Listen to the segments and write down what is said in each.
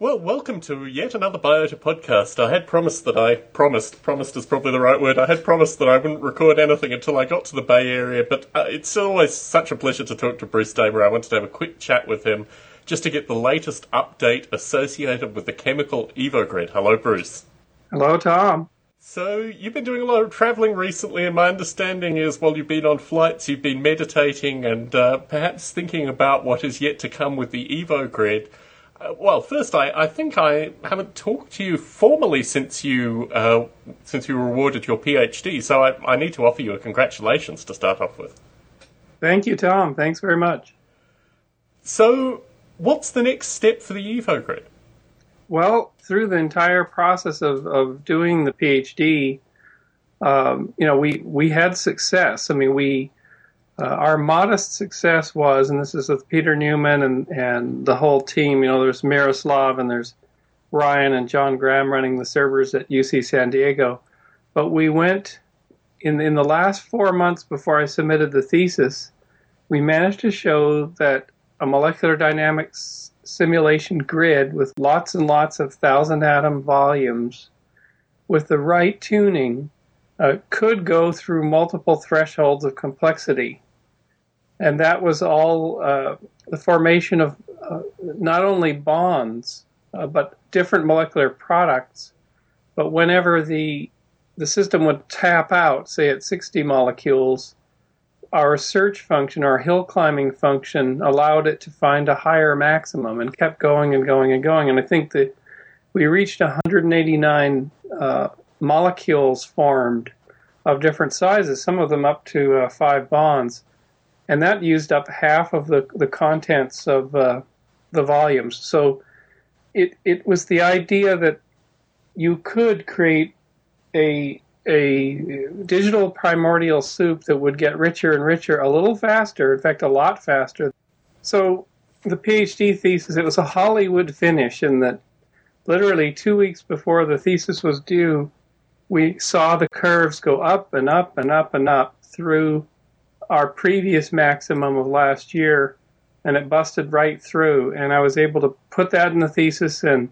Well, welcome to yet another Biota podcast. I had promised that I promised, promised is probably the right word. I had promised that I wouldn't record anything until I got to the Bay Area, but uh, it's always such a pleasure to talk to Bruce Damer. I wanted to have a quick chat with him just to get the latest update associated with the chemical EvoGrid. Hello, Bruce. Hello, Tom. So, you've been doing a lot of travelling recently, and my understanding is while you've been on flights, you've been meditating and uh, perhaps thinking about what is yet to come with the EvoGrid. Uh, well, first, I, I think I haven't talked to you formally since you uh, since you were awarded your PhD, so I, I need to offer you a congratulations to start off with. Thank you, Tom. Thanks very much. So, what's the next step for the EvoGrid? Well, through the entire process of, of doing the PhD, um, you know, we, we had success. I mean, we uh, our modest success was, and this is with Peter Newman and, and the whole team, you know, there's Miroslav and there's Ryan and John Graham running the servers at UC San Diego. But we went in, in the last four months before I submitted the thesis, we managed to show that a molecular dynamics simulation grid with lots and lots of thousand atom volumes with the right tuning uh, could go through multiple thresholds of complexity and that was all uh, the formation of uh, not only bonds uh, but different molecular products. But whenever the the system would tap out, say at 60 molecules, our search function, our hill climbing function, allowed it to find a higher maximum and kept going and going and going. And I think that we reached 189 uh, molecules formed of different sizes, some of them up to uh, five bonds and that used up half of the, the contents of uh, the volumes. So it it was the idea that you could create a a digital primordial soup that would get richer and richer a little faster, in fact, a lot faster. So the PhD thesis, it was a Hollywood finish in that literally two weeks before the thesis was due, we saw the curves go up and up and up and up through our previous maximum of last year, and it busted right through. And I was able to put that in the thesis and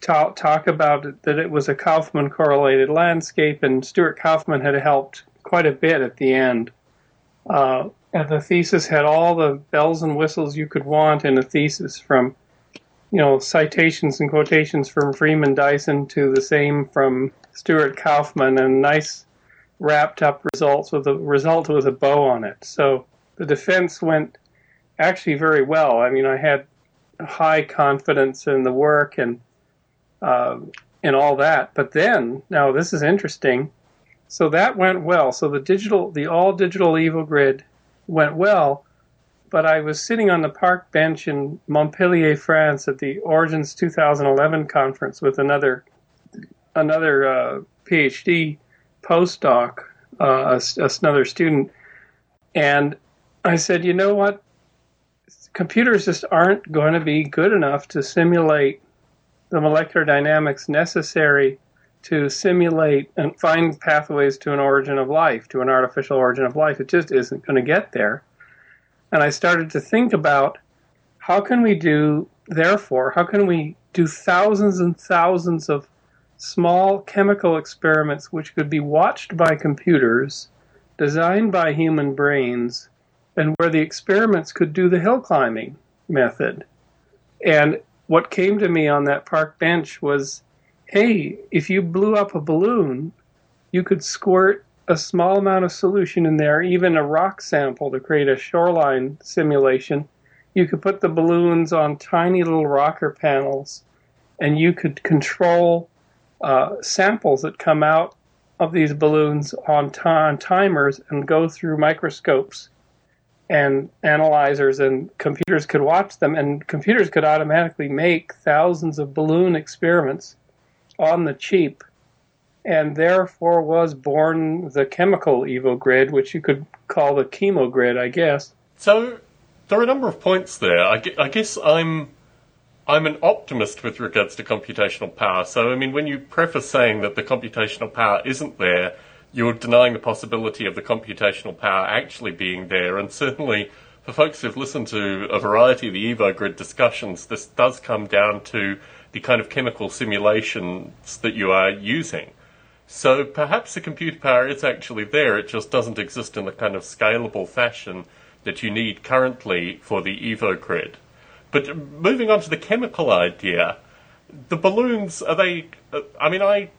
talk, talk about it, that it was a Kauffman correlated landscape, and Stuart Kauffman had helped quite a bit at the end. Uh, and the thesis had all the bells and whistles you could want in a thesis from you know, citations and quotations from Freeman Dyson to the same from Stuart Kauffman and nice wrapped up results with a result with a bow on it. So the defense went actually very well. I mean, I had high confidence in the work and uh, and all that. But then, now this is interesting. So that went well. So the digital, the all digital EvoGrid went well. But I was sitting on the park bench in Montpellier, France, at the Origins 2011 conference with another another uh, PhD postdoc, uh, another student, and I said, you know what? Computers just aren't going to be good enough to simulate the molecular dynamics necessary to simulate and find pathways to an origin of life, to an artificial origin of life. It just isn't going to get there. And I started to think about how can we do, therefore, how can we do thousands and thousands of small chemical experiments which could be watched by computers, designed by human brains, and where the experiments could do the hill climbing method. And what came to me on that park bench was hey, if you blew up a balloon, you could squirt a small amount of solution in there, even a rock sample to create a shoreline simulation. You could put the balloons on tiny little rocker panels and you could control uh, samples that come out of these balloons on, t- on timers and go through microscopes and analyzers and computers could watch them and computers could automatically make thousands of balloon experiments on the cheap and therefore was born the chemical EvoGrid, which you could call the chemo grid, I guess. So there are a number of points there. I guess I'm I'm an optimist with regards to computational power. So, I mean, when you preface saying that the computational power isn't there, you're denying the possibility of the computational power actually being there. And certainly, for folks who've listened to a variety of the EvoGrid discussions, this does come down to the kind of chemical simulations that you are using. So perhaps the computer power is actually there, it just doesn't exist in the kind of scalable fashion that you need currently for the EvoGrid. But moving on to the chemical idea, the balloons are they? I mean, I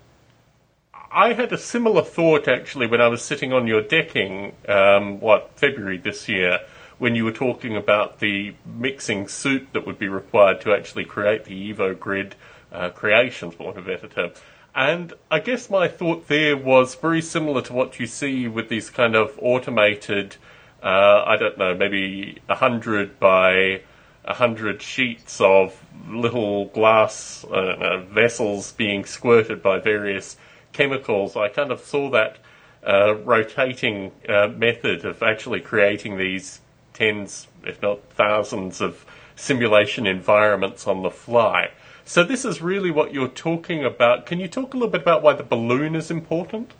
I had a similar thought actually when I was sitting on your decking, um, what February this year, when you were talking about the mixing suit that would be required to actually create the EvoGrid uh, creations, for of term. And I guess my thought there was very similar to what you see with these kind of automated, uh, I don't know, maybe a hundred by a hundred sheets of little glass know, vessels being squirted by various chemicals. I kind of saw that uh, rotating uh, method of actually creating these tens, if not thousands, of simulation environments on the fly. So this is really what you're talking about. Can you talk a little bit about why the balloon is important?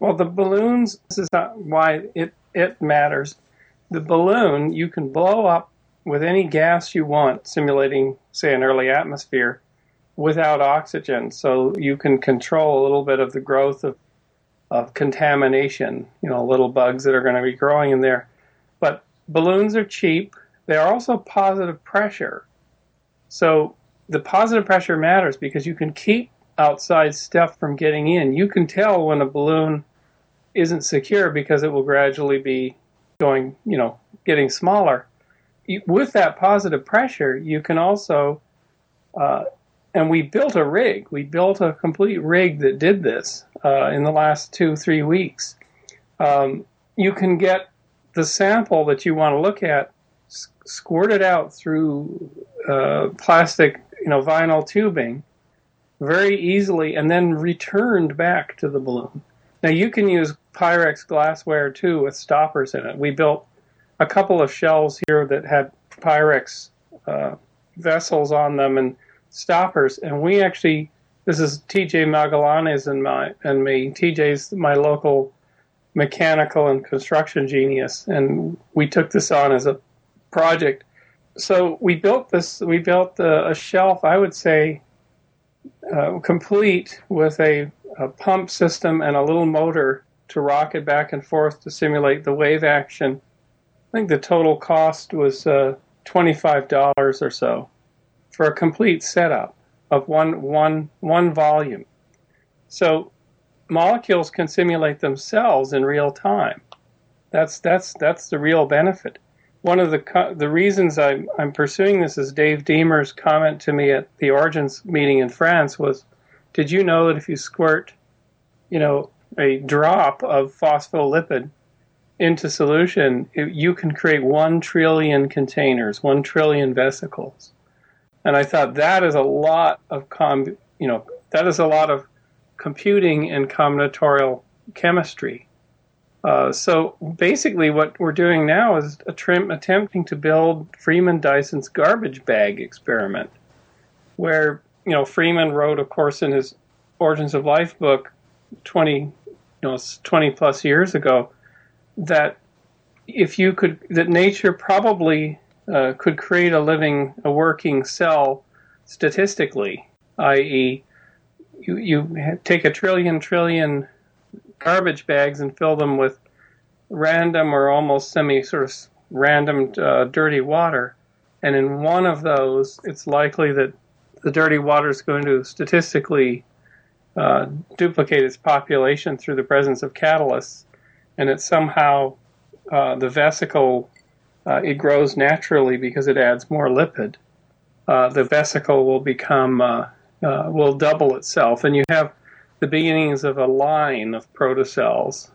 Well, the balloons this is why it it matters. The balloon you can blow up with any gas you want, simulating, say, an early atmosphere, without oxygen. So you can control a little bit of the growth of, of contamination, you know, little bugs that are going to be growing in there. But balloons are cheap. They are also positive pressure. So the positive pressure matters because you can keep outside stuff from getting in. You can tell when a balloon isn't secure because it will gradually be going, you know, getting smaller with that positive pressure, you can also, uh, and we built a rig. We built a complete rig that did this uh, in the last two, three weeks. Um, you can get the sample that you want to look at squirted out through uh, plastic, you know, vinyl tubing very easily and then returned back to the balloon. Now you can use Pyrex glassware too with stoppers in it. We built a couple of shells here that had Pyrex uh, vessels on them and stoppers, and we actually this is TJ Magallanes and my and me. TJ's my local mechanical and construction genius, and we took this on as a project. So we built this. We built a, a shelf. I would say uh, complete with a, a pump system and a little motor to rock it back and forth to simulate the wave action I think the total cost was uh, $25 or so for a complete setup of one, one, one volume. So molecules can simulate themselves in real time. That's, that's, that's the real benefit. One of the, the reasons I'm, I'm pursuing this is Dave Deamer's comment to me at the Origins meeting in France was, did you know that if you squirt, you know, a drop of phospholipid into solution, you can create one trillion containers, one trillion vesicles. And I thought that is a lot of com, you know, that is a lot of computing and combinatorial chemistry. Uh, so basically, what we're doing now is trim, attempting to build Freeman Dyson's garbage bag experiment, where you know Freeman wrote, of course, in his Origins of Life book, twenty, you know, twenty plus years ago, that if you could, that nature probably uh, could create a living, a working cell statistically, i.e., you, you take a trillion trillion garbage bags and fill them with random or almost semi sort of random uh, dirty water. And in one of those, it's likely that the dirty water is going to statistically uh, duplicate its population through the presence of catalysts and it somehow uh, the vesicle uh, it grows naturally because it adds more lipid. Uh, the vesicle will become uh, uh, will double itself, and you have the beginnings of a line of protocells.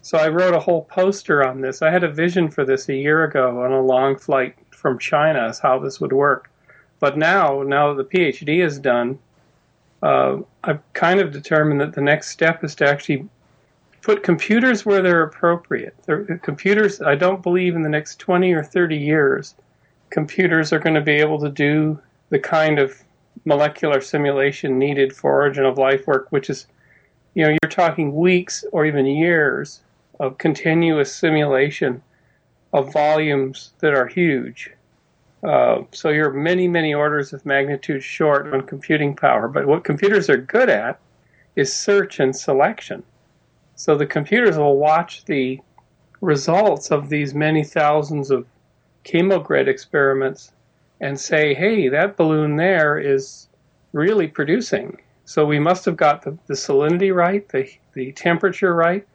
So I wrote a whole poster on this. I had a vision for this a year ago on a long flight from China as how this would work. But now, now that the PhD is done, uh, I've kind of determined that the next step is to actually put computers where they're appropriate. Computers, I don't believe in the next 20 or 30 years, computers are going to be able to do the kind of molecular simulation needed for origin of life work, which is, you know, you're talking weeks or even years of continuous simulation of volumes that are huge. Uh, so you're many, many orders of magnitude short on computing power. But what computers are good at is search and selection. So the computers will watch the results of these many thousands of chemogrid experiments and say, hey, that balloon there is really producing. So we must have got the, the salinity right, the, the temperature right,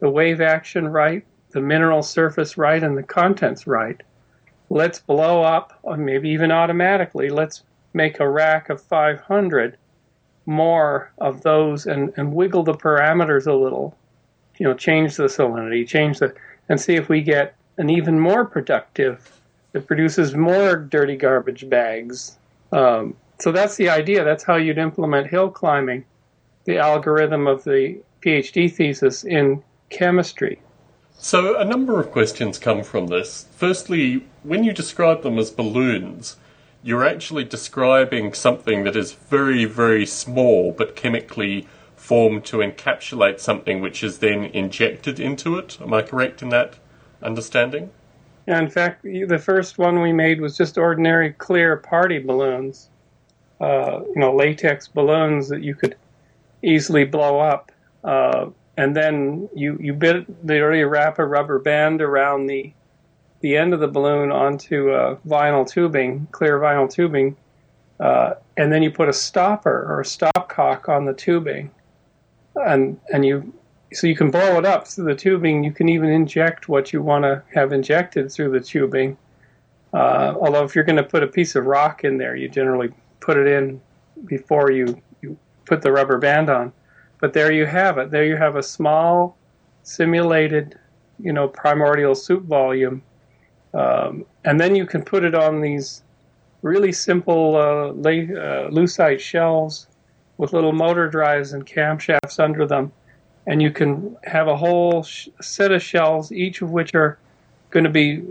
the wave action right, the mineral surface right, and the contents right. Let's blow up, or maybe even automatically, let's make a rack of 500 more of those and, and wiggle the parameters a little. You know, change the salinity, change the, and see if we get an even more productive that produces more dirty garbage bags. Um, so that's the idea. That's how you'd implement hill climbing, the algorithm of the PhD thesis in chemistry. So a number of questions come from this. Firstly, when you describe them as balloons, you're actually describing something that is very, very small but chemically formed to encapsulate something which is then injected into it. Am I correct in that understanding? Yeah, in fact, the first one we made was just ordinary clear party balloons uh, you know, latex balloons that you could easily blow up. Uh, and then you, you bit, already wrap a rubber band around the, the end of the balloon onto uh, vinyl tubing, clear vinyl tubing. Uh, and then you put a stopper or a stopcock on the tubing. And, and you, so you can blow it up through the tubing. You can even inject what you want to have injected through the tubing. Uh, although if you're going to put a piece of rock in there, you generally put it in before you, you put the rubber band on. But there you have it. There you have a small simulated, you know, primordial soup volume. Um, and then you can put it on these really simple uh, lay, uh, lucite shells with little motor drives and camshafts under them. And you can have a whole sh- set of shells, each of which are going to be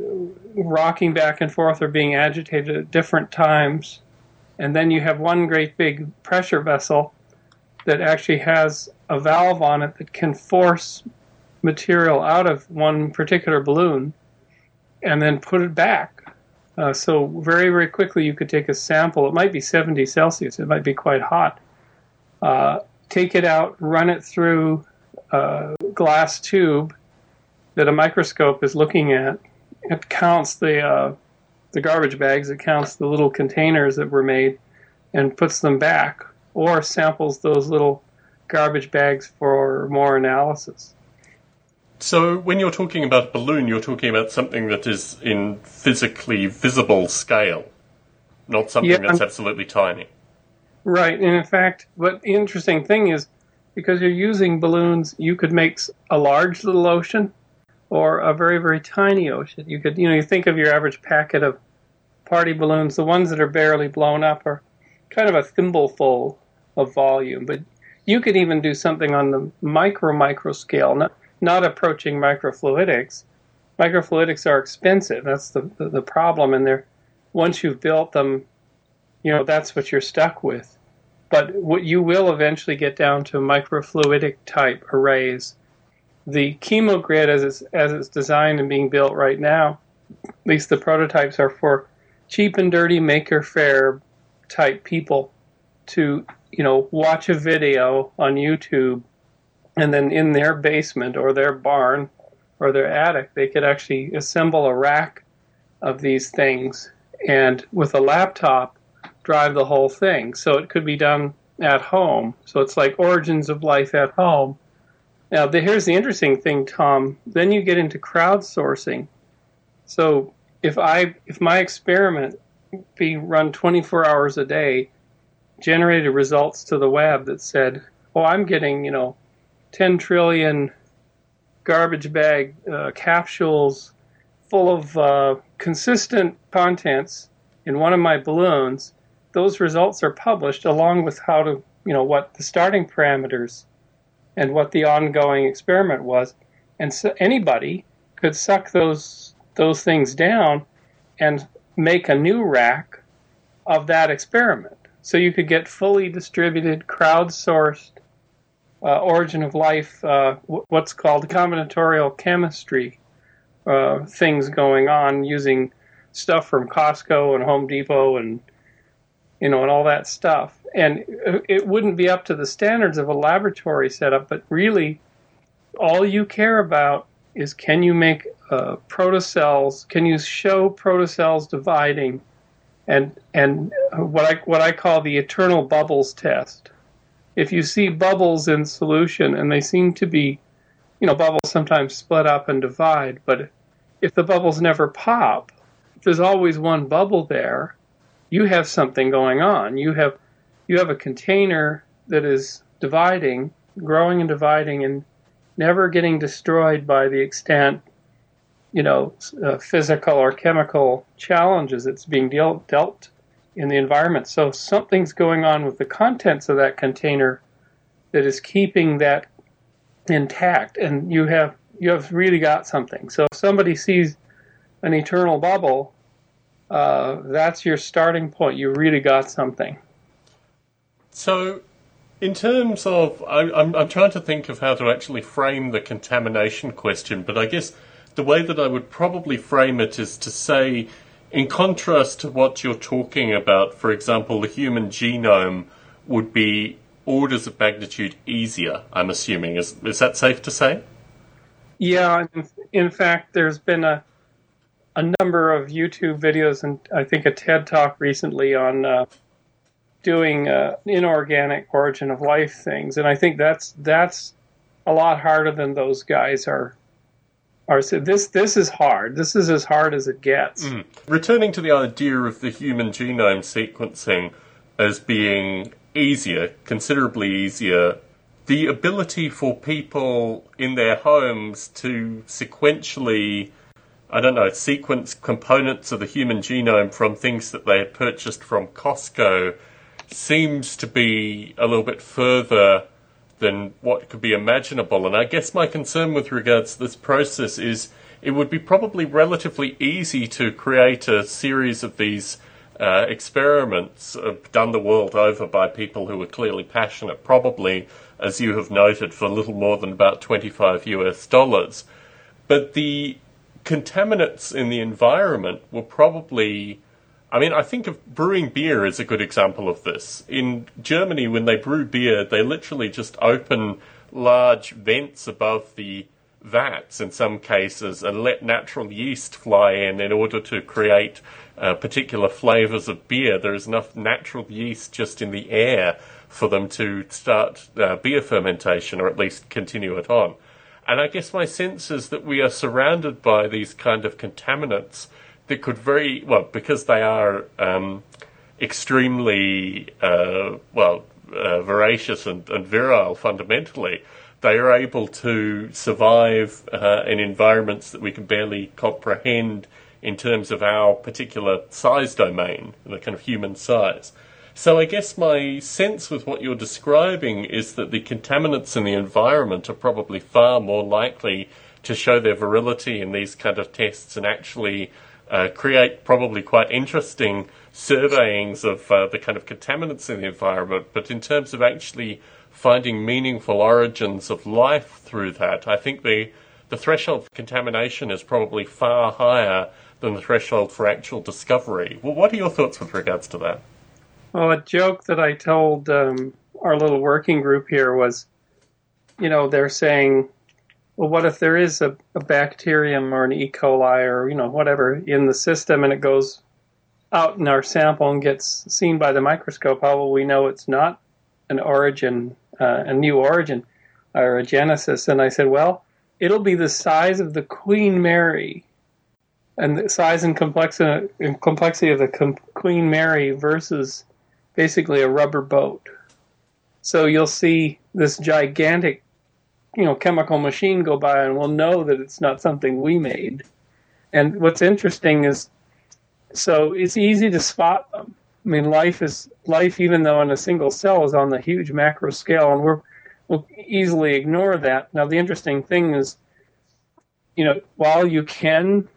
rocking back and forth or being agitated at different times and then you have one great big pressure vessel that actually has a valve on it that can force material out of one particular balloon and then put it back. Uh, so very, very quickly you could take a sample. It might be 70 Celsius. It might be quite hot. Uh, take it out, run it through a glass tube that a microscope is looking at. It counts the uh, the garbage bags, it counts the little containers that were made and puts them back, or samples those little garbage bags for more analysis. So, when you're talking about a balloon, you're talking about something that is in physically visible scale, not something yeah, that's absolutely tiny. Right, and in fact, what the interesting thing is, because you're using balloons, you could make a large little ocean or a very, very tiny ocean. You could, you know, you think of your average packet of party balloons, the ones that are barely blown up, are kind of a thimbleful of volume. But you could even do something on the micro micro scale, not, not approaching microfluidics. Microfluidics are expensive. That's the, the, the problem. And they're, once you've built them, you know, that's what you're stuck with. But what you will eventually get down to microfluidic type arrays. The chemogrid, as it's, as it's designed and being built right now, at least the prototypes are for cheap and dirty maker faire type people to you know watch a video on YouTube and then in their basement or their barn or their attic they could actually assemble a rack of these things and with a laptop drive the whole thing. So it could be done at home. So it's like origins of life at home. Now the, here's the interesting thing tom. Then you get into crowdsourcing. So if I if my experiment being run 24 hours a day generated results to the web that said, "Oh, I'm getting you know 10 trillion garbage bag uh, capsules full of uh, consistent contents in one of my balloons." Those results are published along with how to you know what the starting parameters and what the ongoing experiment was, and so anybody could suck those those things down and make a new rack of that experiment. So you could get fully distributed, crowdsourced uh, origin of life, uh, what's called combinatorial chemistry uh, things going on using stuff from Costco and Home Depot and you know and all that stuff. And it wouldn't be up to the standards of a laboratory setup, but really, all you care about is can you make uh, protocells? Can you show protocells dividing? And and what I what I call the eternal bubbles test. If you see bubbles in solution and they seem to be, you know, bubbles sometimes split up and divide, but if the bubbles never pop, if there's always one bubble there, you have something going on. You have you have a container that is dividing, growing and dividing, and never getting destroyed by the extent, you know, uh, physical or chemical challenges that's being deal- dealt in the environment. So something's going on with the contents of that container that is keeping that intact, and you have you have really got something. So if somebody sees an eternal bubble, uh, that's your starting point. You really got something. So, in terms of, I, I'm, I'm trying to think of how to actually frame the contamination question, but I guess the way that I would probably frame it is to say, in contrast to what you're talking about, for example, the human genome would be orders of magnitude easier, I'm assuming. Is, is that safe to say? Yeah, in fact, there's been a a number of YouTube videos and I think a TED talk recently on uh, doing uh, inorganic origin of life things, and I think that's that's a lot harder than those guys are. Are so this this is hard. This is as hard as it gets. Mm. Returning to the idea of the human genome sequencing as being easier, considerably easier the ability for people in their homes to sequentially I don't know, sequence components of the human genome from things that they had purchased from Costco seems to be a little bit further than what could be imaginable. And I guess my concern with regards to this process is it would be probably relatively easy to create a series of these uh, experiments uh, done the world over by people who are clearly passionate, probably, as you have noted, for little more than about 25 US dollars. But the contaminants in the environment were probably. I mean, I think of brewing beer is a good example of this. In Germany, when they brew beer, they literally just open large vents above the vats in some cases and let natural yeast fly in in order to create uh, particular flavors of beer. There is enough natural yeast just in the air for them to start uh, beer fermentation or at least continue it on. And I guess my sense is that we are surrounded by these kind of contaminants that could very well because they are um, extremely uh, well uh, voracious and, and, virile fundamentally. They are able to survive uh, in environments that we can barely comprehend in terms of our particular size domain, the kind of human size. So I guess my sense with what you're describing is that the contaminants in the environment are probably far more likely to show their virility in these kind of tests and actually uh, create probably quite interesting surveyings of uh, the kind of contaminants in the environment. But in terms of actually finding meaningful origins of life through that, I think the the threshold for contamination is probably far higher than the threshold for actual discovery. Well, what are your thoughts with regards to that? Well, a joke that I told um, our little working group here was, you know, they're saying, well, what if there is a, a bacterium or an E. coli or, you know, whatever in the system and it goes out in our sample and gets seen by the microscope? How will we know it's not an origin, uh, a new origin or a genesis? And I said, well, it'll be the size of the Queen Mary and the size and complexity, complexity of the Queen Mary versus basically a rubber boat. So you'll see this gigantic, you know, chemical machine go by, and we'll know that it's not something we made. And what's interesting is, so it's easy to spot them. I mean, life is life, even though in a single cell, is on the huge macro scale, and we're we'll easily ignore that. Now, the interesting thing is, you know, while you can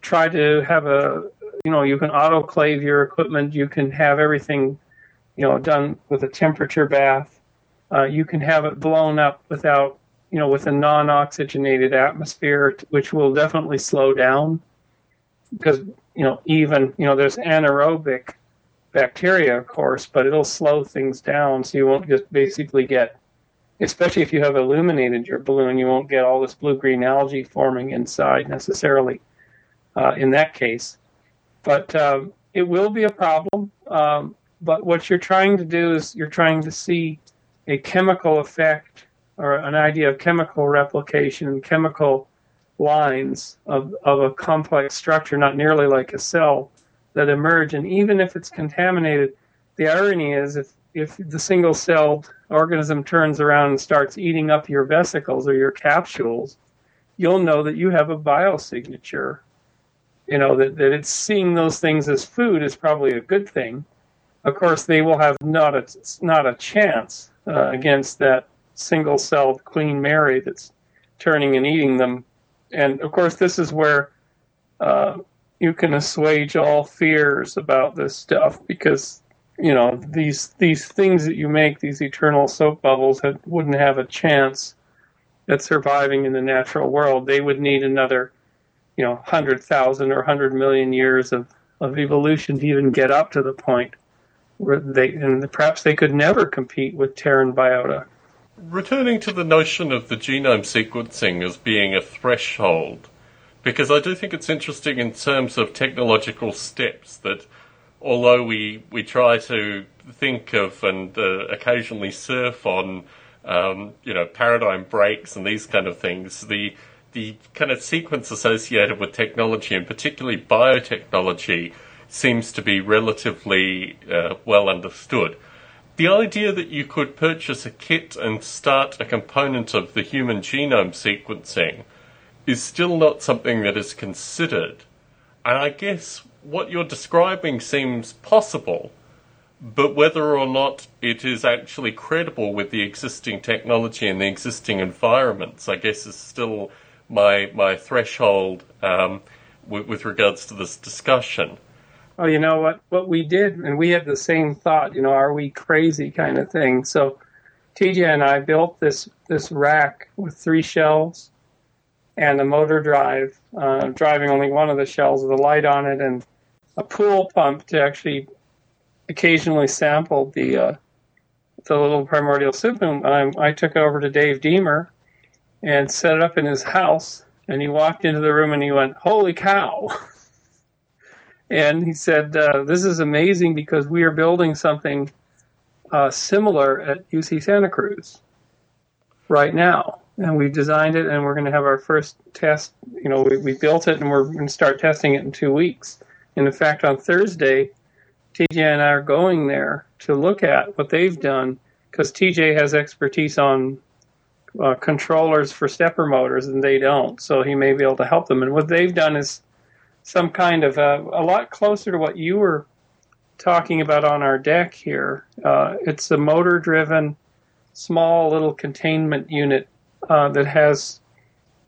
try to have a, you know, you can autoclave your equipment, you can have everything you know, done with a temperature bath. Uh, you can have it blown up without you know, with a non-oxygenated atmosphere, which will definitely slow down because you know even you know there's anaerobic bacteria, of course, but it'll slow things down, so you won't just basically get, especially if you have illuminated your balloon, you won't get all this blue-green algae forming inside necessarily. Uh, in that case, but um, it will be a problem. Um, but what you're trying to do is you're trying to see a chemical effect or an idea of chemical replication and chemical lines of, of a complex structure, not nearly like a cell, that emerge. And even if it's contaminated, the irony is if, if the single celled organism turns around and starts eating up your vesicles or your capsules, you'll know that you have a biosignature. You know, that, that it's seeing those things as food is probably a good thing. Of course, they will have not a, not a chance uh, against that single celled Queen Mary that's turning and eating them. And of course, this is where uh, you can assuage all fears about this stuff because you know these these things that you make these eternal soap bubbles have, wouldn't have a chance at surviving in the natural world. They would need another you know hundred thousand or hundred million years of of evolution to even get up to the point where they and perhaps they could never compete with Terran biota. Returning to the notion of the genome sequencing as being a threshold, because I do think it's interesting in terms of technological steps that although we, we try to think of and uh, occasionally surf on um, you know paradigm breaks and these kind of things, the the kind of sequence associated with technology and particularly biotechnology seems to be relatively uh, well understood the idea that you could purchase a kit and start a component of the human genome sequencing is still not something that is considered. And I guess what you're describing seems possible, but whether or not it is actually credible with the existing technology and the existing environments, I guess, is still my my threshold um, with, with regards to this discussion oh, you know what, what we did, and we had the same thought, you know, are we crazy kind of thing. So TJ and I built this this rack with three shelves and a motor drive, uh, driving only one of the shelves with a light on it, and a pool pump to actually occasionally sample the uh, the little primordial soup. And I, I took it over to Dave Deamer and set it up in his house. And he walked into the room and he went, "Holy cow!" and he said, uh, "This is amazing because we are building something uh, similar at UC Santa Cruz right now, and we designed it, and we're going to have our first test. You know, we, we built it, and we're going to start testing it in two weeks. And in fact, on Thursday, TJ and I are going there to look at what they've done because TJ has expertise on uh, controllers for stepper motors, and they don't. So he may be able to help them. And what they've done is some kind of a, a lot closer to what you were talking about on our deck here. Uh, it's a motor driven, small little containment unit uh, that has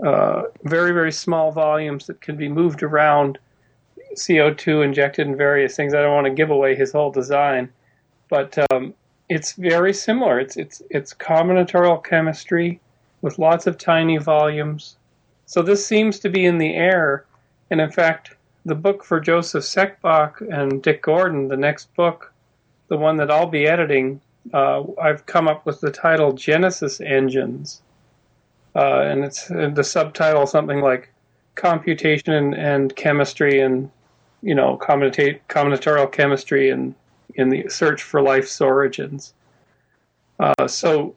uh, very, very small volumes that can be moved around, CO2 injected in various things. I don't want to give away his whole design, but um, it's very similar. It's, it's, it's combinatorial chemistry with lots of tiny volumes. So this seems to be in the air and in fact, the book for Joseph Seckbach and Dick Gordon, the next book, the one that I'll be editing, uh, I've come up with the title Genesis Engines. Uh, and it's the subtitle something like computation and, and chemistry and you know combinatorial chemistry and in the search for life's origins. Uh, so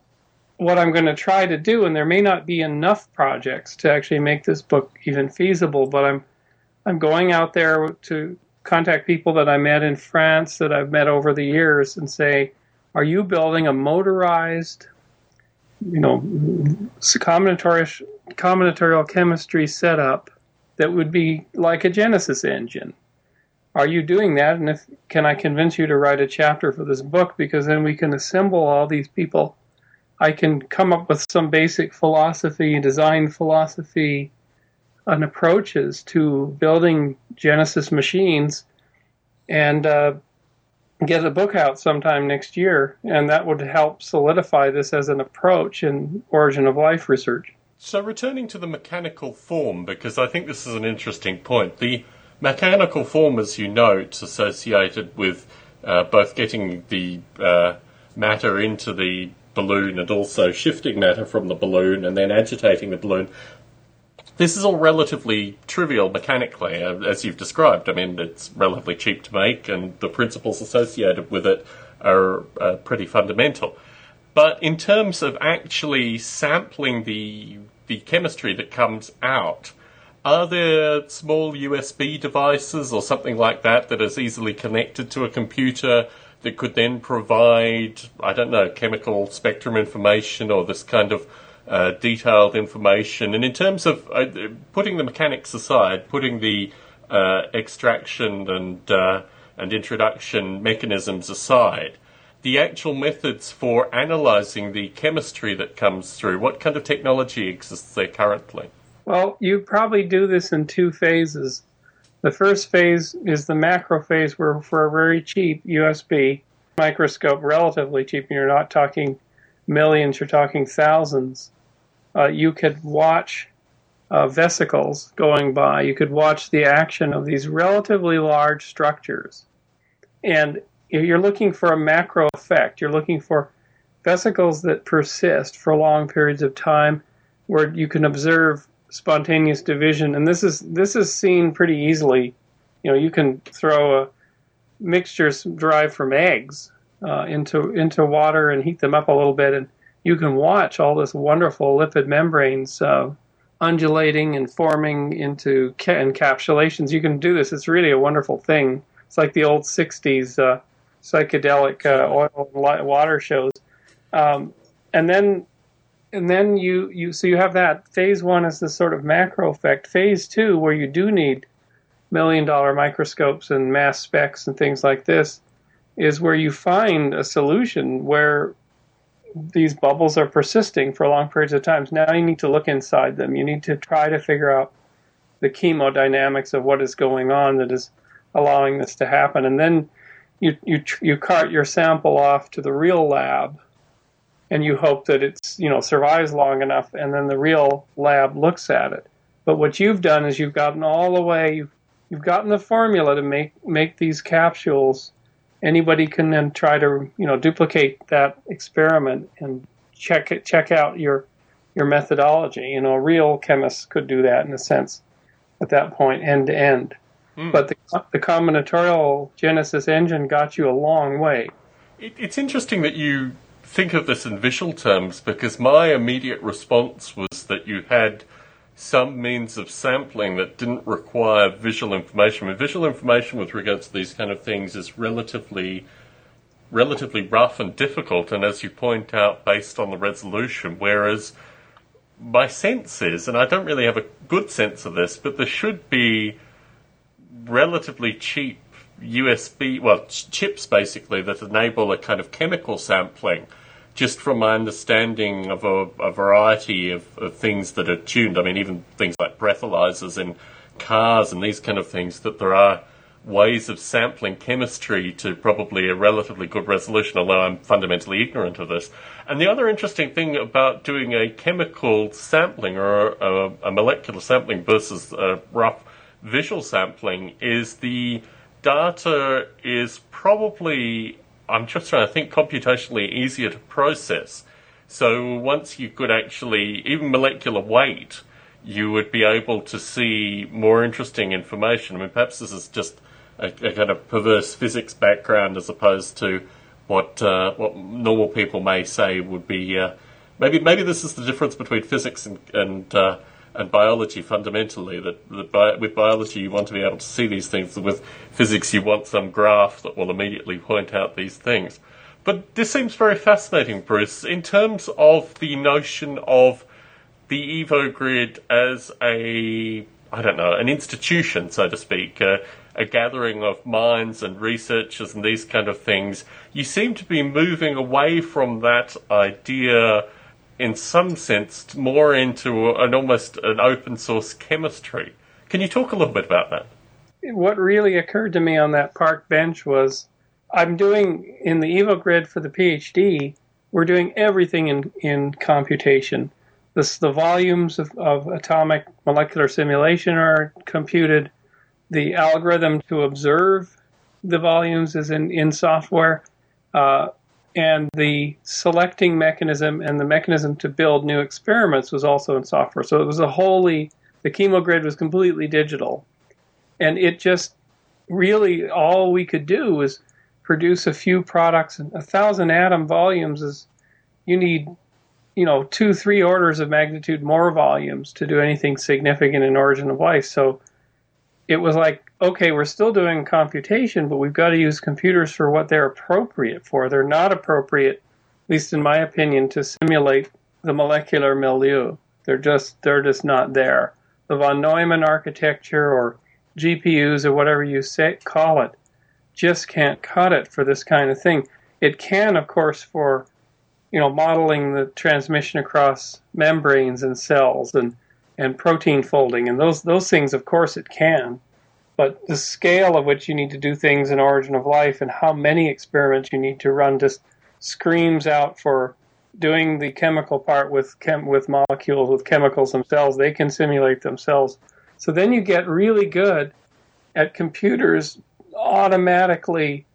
what I'm going to try to do, and there may not be enough projects to actually make this book even feasible, but I'm I'm going out there to contact people that I met in France that I've met over the years and say, are you building a motorized, you know, combinatorial, combinatorial chemistry setup that would be like a Genesis engine? Are you doing that? And if can I convince you to write a chapter for this book? Because then we can assemble all these people. I can come up with some basic philosophy, design philosophy, and approaches to building Genesis machines, and uh, get a book out sometime next year, and that would help solidify this as an approach in origin of life research. So, returning to the mechanical form, because I think this is an interesting point. The mechanical form, as you note, associated with uh, both getting the uh, matter into the balloon and also shifting matter from the balloon and then agitating the balloon. This is all relatively trivial mechanically, uh, as you've described. I mean, it's relatively cheap to make, and the principles associated with it are uh, pretty fundamental. But in terms of actually sampling the the chemistry that comes out, are there small USB devices or something like that that is easily connected to a computer that could then provide, I don't know, chemical spectrum information or this kind of uh, detailed information. And in terms of uh, putting the mechanics aside, putting the uh, extraction and uh, and introduction mechanisms aside, the actual methods for analyzing the chemistry that comes through, what kind of technology exists there currently? Well, you probably do this in two phases. The first phase is the macro phase where for a very cheap USB microscope, relatively cheap, you're not talking millions, you're talking thousands, uh, you could watch uh, vesicles going by. You could watch the action of these relatively large structures. And you're looking for a macro effect. You're looking for vesicles that persist for long periods of time where you can observe spontaneous division, and this is this is seen pretty easily. You know, you can throw a mixture derived from eggs uh, into into water and heat them up a little bit, and you can watch all this wonderful lipid membranes uh, undulating and forming into ca- encapsulations. You can do this; it's really a wonderful thing. It's like the old '60s uh, psychedelic uh, oil and water shows. Um, and then and then you, you so you have that phase one is this sort of macro effect. Phase two, where you do need million dollar microscopes and mass specs and things like this, is where you find a solution where these bubbles are persisting for long periods of time. Now you need to look inside them. You need to try to figure out the chemodynamics of what is going on that is allowing this to happen, and then you you you cart your sample off to the real lab and you hope that it's you know survives long enough and then the real lab looks at it but what you've done is you've gotten all the way you've, you've gotten the formula to make make these capsules anybody can then try to you know duplicate that experiment and check it check out your your methodology. You know a real chemist could do that in a sense at that point end to end. Mm. but the, the combinatorial genesis engine got you a long way. It, it's interesting that you think of this in visual terms because my immediate response was that you had some means of sampling that didn't require visual information. I mean, visual information with regards to these kind of things is relatively relatively rough and difficult, and as you point out, based on the resolution. Whereas my sense is, and I don't really have a good sense of this, but there should be relatively cheap USB, well, chips basically that enable a kind of chemical sampling. Just from my understanding of a, a variety of, of, things that are tuned, I mean, even things like breathalyzers in cars and these kind of things, that there are ways of sampling chemistry to probably a relatively good resolution, although I'm fundamentally ignorant of this. And the other interesting thing about doing a chemical sampling or a, a molecular sampling versus a rough visual sampling is the data is probably, I'm just trying to think, computationally easier to process. So once you could actually, even molecular weight, you would be able to see more interesting information. I mean, perhaps this is just a, a kind of perverse physics background as opposed to what uh, what normal people may say would be. Uh, maybe maybe this is the difference between physics and, and uh, and biology fundamentally. That, that bi- with biology you want to be able to see these things, with physics you want some graph that will immediately point out these things. But this seems very fascinating, Bruce, in terms of the notion of the Evo Grid as a, I don't know, an institution, so to speak, uh, a gathering of minds and researchers and these kind of things. You seem to be moving away from that idea in some sense, more into an almost an open source chemistry. Can you talk a little bit about that? What really occurred to me on that park bench was I'm doing in the EvoGrid for the PhD, we're doing everything in, in computation. This, the volumes of, of atomic molecular simulation are computed. The algorithm to observe the volumes is in, in software. Uh, and the selecting mechanism and the mechanism to build new experiments was also in software. So it was a wholly, the chemogrid was completely digital. And it just really, all we could do was produce a few products. And a thousand atom volumes is, you need, you know, two, three orders of magnitude more volumes to do anything significant in origin of life. So it was like, okay, we're still doing computation, but we've got to use computers for what they're appropriate for. They're not appropriate, at least in my opinion, to simulate the molecular milieu. They're just they're just not there. The von Neumann architecture or GPUs or whatever you say call it just can't cut it for this kind of thing. It can, of course, for you know modeling the transmission across membranes and cells and and protein folding. And those those things of course it can. But the scale of which you need to do things in origin of life and how many experiments you need to run just screams out for doing the chemical part with chem- with molecules with chemicals themselves. They can simulate themselves. So then you get really good at computers automatically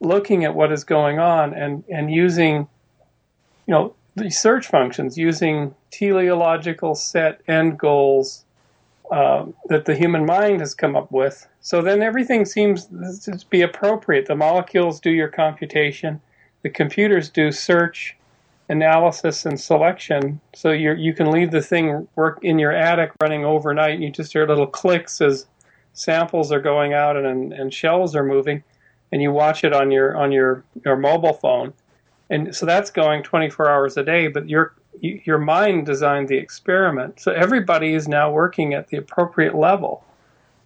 looking at what is going on and and using you know the search functions using teleological set end goals uh, that the human mind has come up with. So then everything seems to be appropriate. The molecules do your computation, the computers do search, analysis, and selection. So you you can leave the thing work in your attic running overnight, and you just hear little clicks as samples are going out and, and shells are moving, and you watch it on your on your, your mobile phone and so that's going 24 hours a day but your your mind designed the experiment so everybody is now working at the appropriate level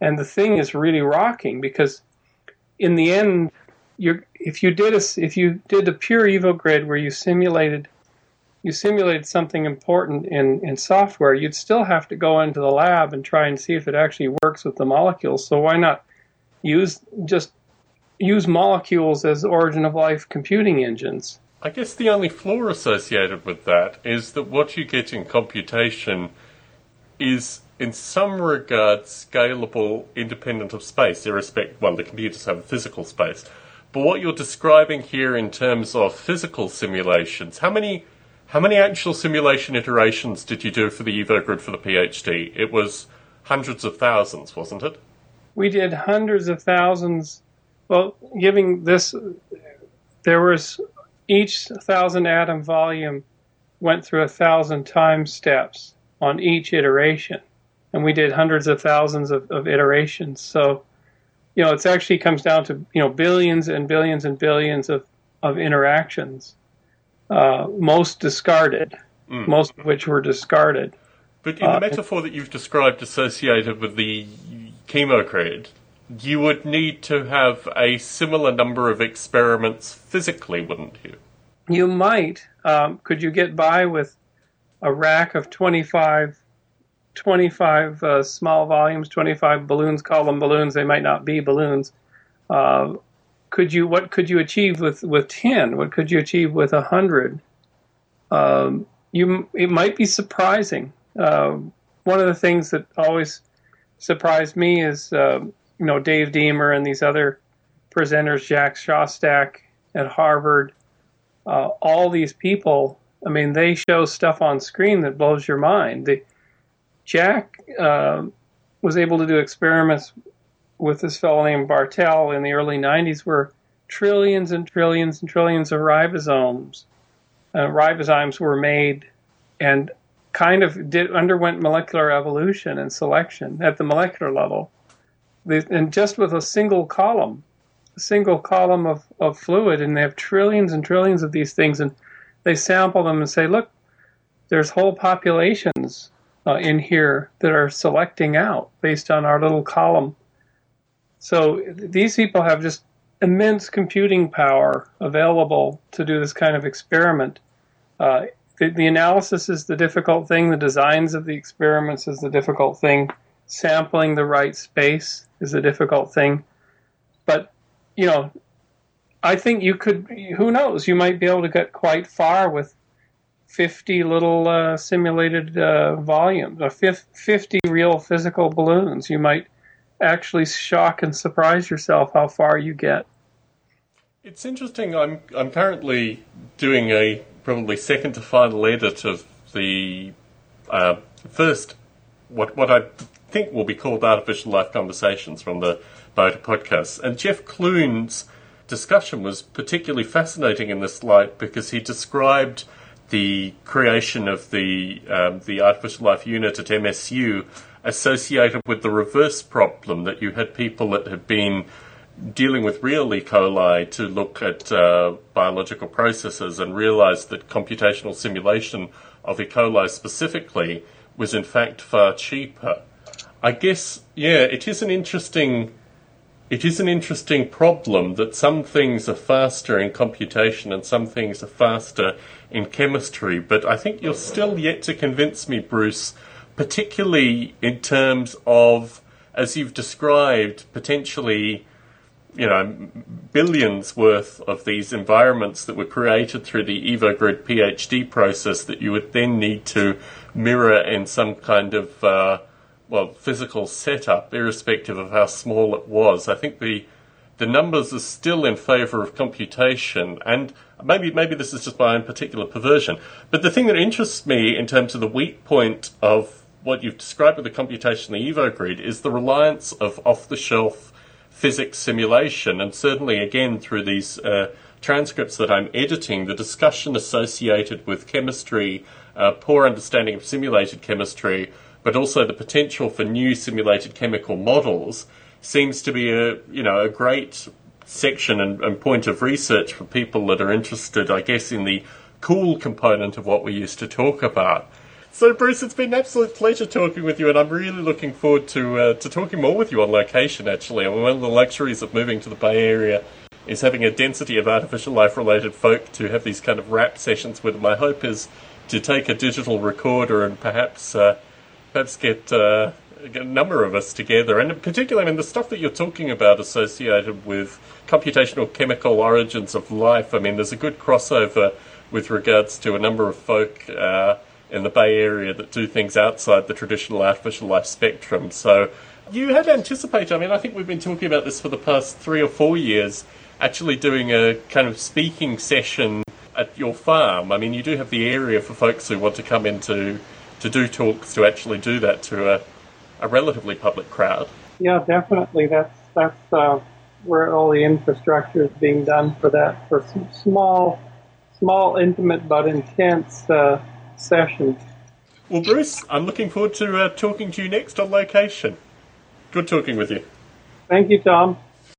and the thing is really rocking because in the end you're if you did a if you did a pure EvoGrid where you simulated you simulated something important in, in software, you'd still have to go into the lab and try and see if it actually works with the molecules. So why not use just use molecules as origin of life computing engines? I guess the only flaw associated with that is that what you get in computation is, in some regards, scalable, independent of space, irrespective. Well, the computers have a physical space, but what you're describing here in terms of physical simulations, how many, how many actual simulation iterations did you do for the EvoGrid for the PhD? It was hundreds of thousands, wasn't it? We did hundreds of thousands. Well, giving this, there was each thousand atom volume went through a thousand time steps on each iteration. And we did hundreds of thousands of, of iterations. So, you know, it actually comes down to, you know, billions and billions and billions of, of interactions, uh, most discarded, mm. most of which were discarded. But in the uh, metaphor that you've described associated with the chemo chemogrid, you would need to have a similar number of experiments physically, wouldn't you? You might. Um, could you get by with a rack of 25, 25 uh, small volumes, 25 balloons? Call them balloons. They might not be balloons. Uh, could you? What could you achieve with with 10? What could you achieve with 100? Um, you. It might be surprising. Uh, one of the things that always surprised me is uh, you know Dave Deamer and these other presenters, Jack Szostak at Harvard, uh, all these people. I mean, they show stuff on screen that blows your mind. Jack uh, was able to do experiments with this fellow named Bartel in the early 90s where trillions and trillions and trillions of ribosomes uh, ribozymes were made and kind of did underwent molecular evolution and selection at the molecular level and just with a single column, a single column of, of fluid, and they have trillions and trillions of these things, and they sample them and say, look, there's whole populations uh, in here that are selecting out based on our little column. So these people have just immense computing power available to do this kind of experiment. Uh, the, the, analysis is the difficult thing. The designs of the experiments is the difficult thing. Sampling the right space is a difficult thing. But, you know, I think you could. Who knows? You might be able to get quite far with fifty little uh, simulated uh, volumes, or 50 real physical balloons. You might actually shock and surprise yourself how far you get. It's interesting. I'm I'm currently doing a probably second to final edit of the uh, first what what I think will be called artificial life conversations from the Biota podcast, and Jeff Clune's discussion was particularly fascinating in this light because he described the creation of the um, the artificial life unit at MSU associated with the reverse problem that you had people that had been dealing with real E. coli to look at uh, biological processes and realized that computational simulation of E. coli specifically was in fact far cheaper. I guess, yeah, it is an interesting. It is an interesting problem that some things are faster in computation and some things are faster in chemistry, but I think you're still yet to convince me, Bruce, particularly in terms of, as you've described, potentially, you know, billions worth of these environments that were created through the EvoGrid PhD process that you would then need to mirror in some kind of, uh, well, physical setup, irrespective of how small it was. I think the the numbers are still in favour of computation, and maybe maybe this is just my own particular perversion. But the thing that interests me in terms of the weak point of what you've described with the computation, the EvoGrid, is the reliance of off-the-shelf physics simulation, and certainly again through these uh, transcripts that I'm editing, the discussion associated with chemistry, uh, poor understanding of simulated chemistry, but also the potential for new simulated chemical models seems to be a you know a great section and, and, point of research for people that are interested, I guess, in the cool component of what we used to talk about. So, Bruce, it's been an absolute pleasure talking with you, and I'm really looking forward to uh, to talking more with you on location. Actually, I mean, one of the luxuries of moving to the Bay Area is having a density of artificial life related folk to have these kind of rap sessions with. My hope is to take a digital recorder and perhaps uh, perhaps get. Uh, a number of us together, and particularly, I mean, the stuff that you're talking about associated with computational chemical origins of life. I mean, there's a good crossover with regards to a number of folk uh, in the Bay Area that do things outside the traditional artificial life spectrum. So you had anticipated, I mean, I think we've been talking about this for the past three or four years, actually doing a kind of speaking session at your farm. I mean, you do have the area for folks who want to come in to, do talks to actually do that to a a relatively public crowd. Yeah, definitely. That's that's uh, where all the infrastructure is being done for that for some small, small, intimate but intense uh, sessions. Well, Bruce, I'm looking forward to uh, talking to you next on location. Good talking with you. Thank you, Tom.